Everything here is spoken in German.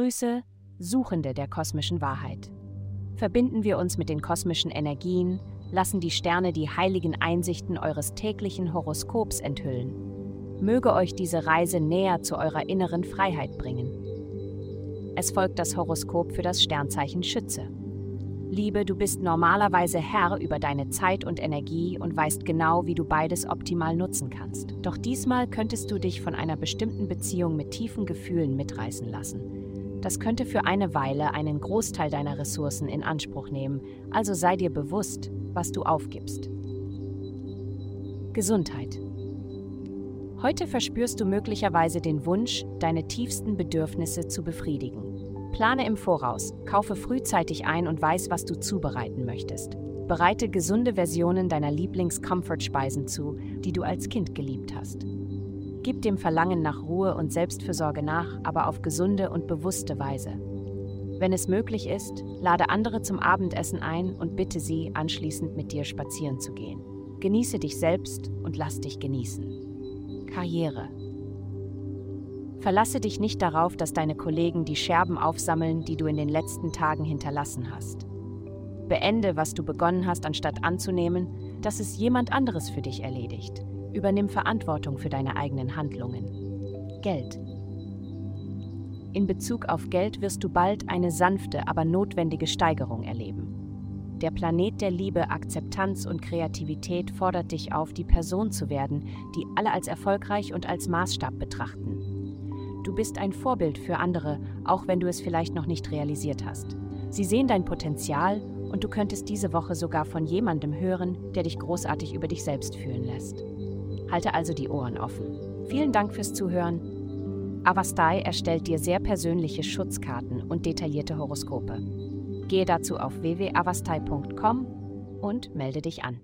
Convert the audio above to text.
Grüße, Suchende der kosmischen Wahrheit. Verbinden wir uns mit den kosmischen Energien, lassen die Sterne die heiligen Einsichten eures täglichen Horoskops enthüllen. Möge euch diese Reise näher zu eurer inneren Freiheit bringen. Es folgt das Horoskop für das Sternzeichen Schütze. Liebe, du bist normalerweise Herr über deine Zeit und Energie und weißt genau, wie du beides optimal nutzen kannst. Doch diesmal könntest du dich von einer bestimmten Beziehung mit tiefen Gefühlen mitreißen lassen. Das könnte für eine Weile einen Großteil deiner Ressourcen in Anspruch nehmen, also sei dir bewusst, was du aufgibst. Gesundheit. Heute verspürst du möglicherweise den Wunsch, deine tiefsten Bedürfnisse zu befriedigen. Plane im Voraus, kaufe frühzeitig ein und weiß, was du zubereiten möchtest. Bereite gesunde Versionen deiner Lieblings-Comfort-Speisen zu, die du als Kind geliebt hast. Gib dem Verlangen nach Ruhe und Selbstfürsorge nach, aber auf gesunde und bewusste Weise. Wenn es möglich ist, lade andere zum Abendessen ein und bitte sie, anschließend mit dir spazieren zu gehen. Genieße dich selbst und lass dich genießen. Karriere. Verlasse dich nicht darauf, dass deine Kollegen die Scherben aufsammeln, die du in den letzten Tagen hinterlassen hast. Beende, was du begonnen hast, anstatt anzunehmen, dass es jemand anderes für dich erledigt. Übernimm Verantwortung für deine eigenen Handlungen. Geld. In Bezug auf Geld wirst du bald eine sanfte, aber notwendige Steigerung erleben. Der Planet der Liebe, Akzeptanz und Kreativität fordert dich auf, die Person zu werden, die alle als erfolgreich und als Maßstab betrachten. Du bist ein Vorbild für andere, auch wenn du es vielleicht noch nicht realisiert hast. Sie sehen dein Potenzial und du könntest diese Woche sogar von jemandem hören, der dich großartig über dich selbst fühlen lässt. Halte also die Ohren offen. Vielen Dank fürs Zuhören. Avastai erstellt dir sehr persönliche Schutzkarten und detaillierte Horoskope. Gehe dazu auf www.avastai.com und melde dich an.